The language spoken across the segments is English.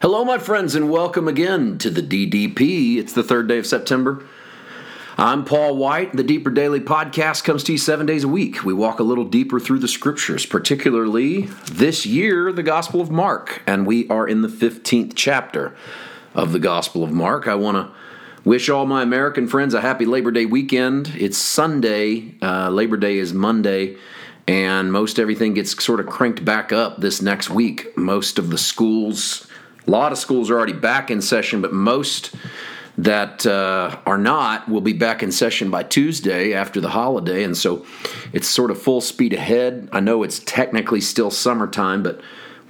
Hello, my friends, and welcome again to the DDP. It's the third day of September. I'm Paul White. The Deeper Daily podcast comes to you seven days a week. We walk a little deeper through the scriptures, particularly this year, the Gospel of Mark, and we are in the 15th chapter of the Gospel of Mark. I want to wish all my American friends a happy Labor Day weekend. It's Sunday, uh, Labor Day is Monday and most everything gets sort of cranked back up this next week. Most of the schools a lot of schools are already back in session, but most that uh, are not will be back in session by Tuesday after the holiday. And so it's sort of full speed ahead. I know it's technically still summertime, but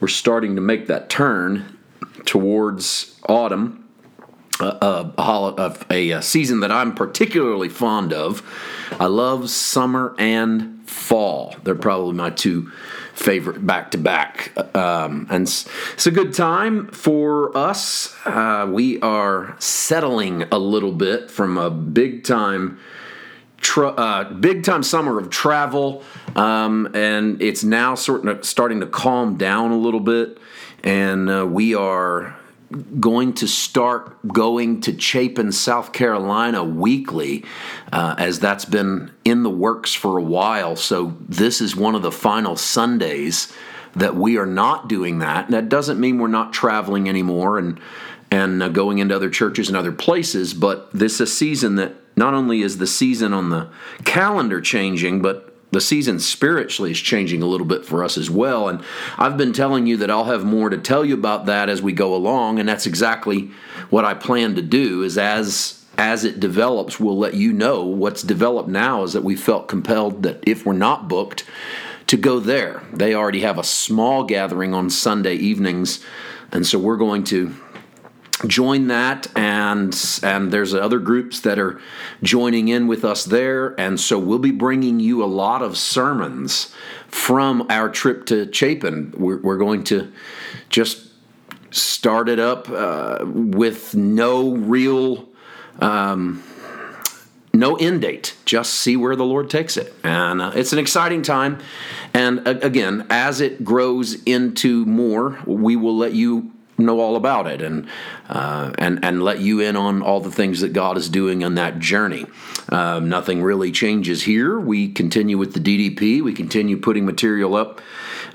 we're starting to make that turn towards autumn. Uh, a, a, a, season that I'm particularly fond of. I love summer and fall. They're probably my two favorite back to back. And it's a good time for us. Uh, we are settling a little bit from a big time. Uh, big time summer of travel, um, and it's now sort of starting to calm down a little bit, and uh, we are going to start going to Chapin, South Carolina weekly, uh, as that's been in the works for a while. So this is one of the final Sundays that we are not doing that. And that doesn't mean we're not traveling anymore and and uh, going into other churches and other places, but this is a season that not only is the season on the calendar changing, but the season spiritually is changing a little bit for us as well. And I've been telling you that I'll have more to tell you about that as we go along, and that's exactly what I plan to do. Is as as it develops, we'll let you know. What's developed now is that we felt compelled that if we're not booked, to go there. They already have a small gathering on Sunday evenings, and so we're going to join that and and there's other groups that are joining in with us there. And so we'll be bringing you a lot of sermons from our trip to chapin. We're, we're going to just start it up uh, with no real um, no end date. Just see where the lord takes it. And uh, it's an exciting time. And uh, again as it grows into more we will let you know all about it and uh, and and let you in on all the things that God is doing on that journey. Um, nothing really changes here. We continue with the DDP. We continue putting material up.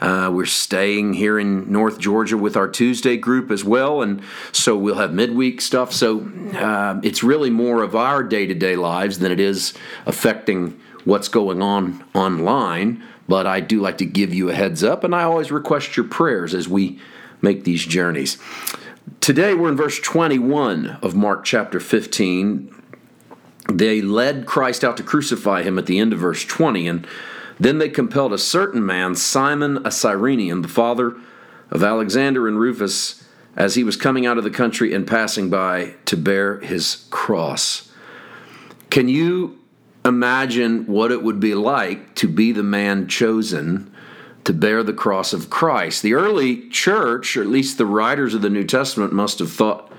Uh, we're staying here in North Georgia with our Tuesday group as well, and so we'll have midweek stuff. So uh, it's really more of our day to day lives than it is affecting what's going on online. But I do like to give you a heads up, and I always request your prayers as we make these journeys. Today we're in verse 21 of Mark chapter 15. They led Christ out to crucify him at the end of verse 20, and then they compelled a certain man, Simon a Cyrenian, the father of Alexander and Rufus, as he was coming out of the country and passing by, to bear his cross. Can you imagine what it would be like to be the man chosen to bear the cross of Christ. The early church, or at least the writers of the New Testament, must have thought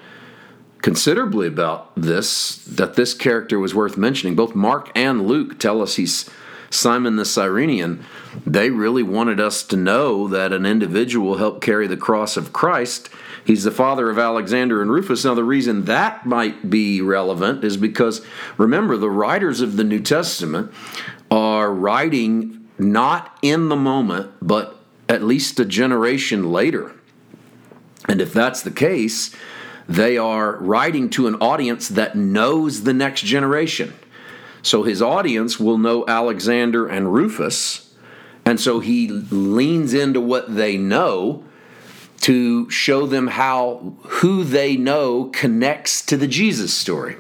considerably about this, that this character was worth mentioning. Both Mark and Luke tell us he's Simon the Cyrenian. They really wanted us to know that an individual helped carry the cross of Christ. He's the father of Alexander and Rufus. Now, the reason that might be relevant is because remember, the writers of the New Testament are writing not in the moment, but at least a generation later. And if that's the case, they are writing to an audience that knows the next generation. So his audience will know Alexander and Rufus, and so he leans into what they know to show them how who they know connects to the Jesus story.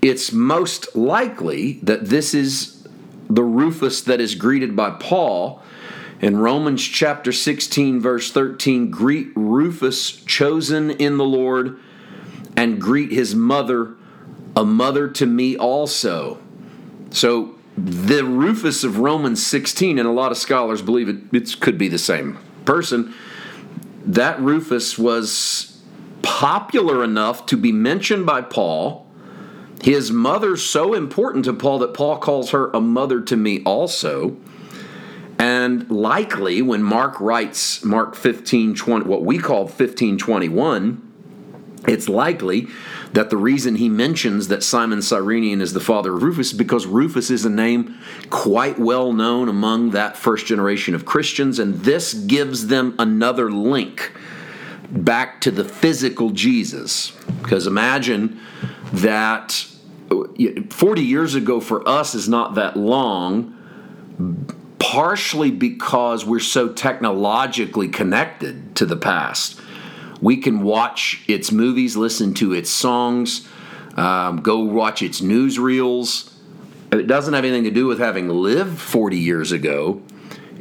It's most likely that this is the Rufus that is greeted by Paul. In Romans chapter 16, verse 13, greet Rufus, chosen in the Lord, and greet his mother, a mother to me also. So, the Rufus of Romans 16, and a lot of scholars believe it, it could be the same person. That Rufus was popular enough to be mentioned by Paul his mother's so important to Paul that Paul calls her a mother to me also. And likely, when Mark writes Mark 15 20, what we call 1521, it's likely that the reason he mentions that Simon Cyrenian is the father of Rufus is because Rufus is a name quite well known among that first generation of Christians, and this gives them another link back to the physical Jesus. Because imagine that 40 years ago for us is not that long, partially because we're so technologically connected to the past. We can watch its movies, listen to its songs, um, go watch its newsreels. It doesn't have anything to do with having lived 40 years ago.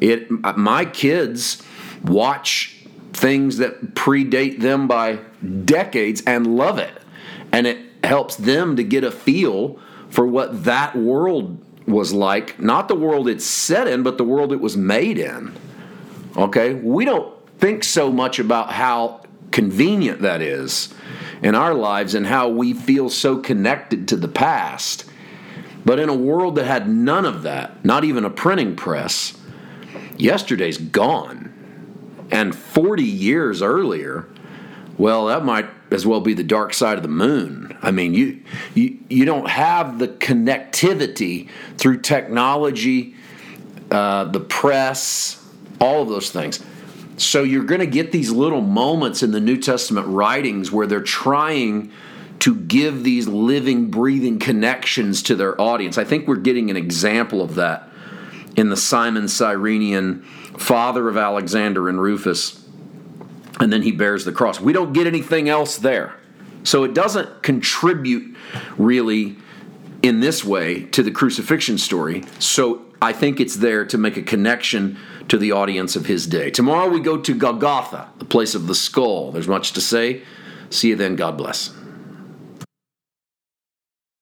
It, my kids watch things that predate them by decades and love it. And it helps them to get a feel for what that world was like, not the world it's set in, but the world it was made in. Okay? We don't think so much about how convenient that is in our lives and how we feel so connected to the past. But in a world that had none of that, not even a printing press, yesterday's gone. And 40 years earlier, well, that might as well be the dark side of the moon. I mean, you you, you don't have the connectivity through technology, uh, the press, all of those things. So you're going to get these little moments in the New Testament writings where they're trying to give these living, breathing connections to their audience. I think we're getting an example of that in the Simon Cyrenian, father of Alexander and Rufus and then he bears the cross. We don't get anything else there. So it doesn't contribute really in this way to the crucifixion story. So I think it's there to make a connection to the audience of his day. Tomorrow we go to Golgotha, the place of the skull. There's much to say. See you then. God bless.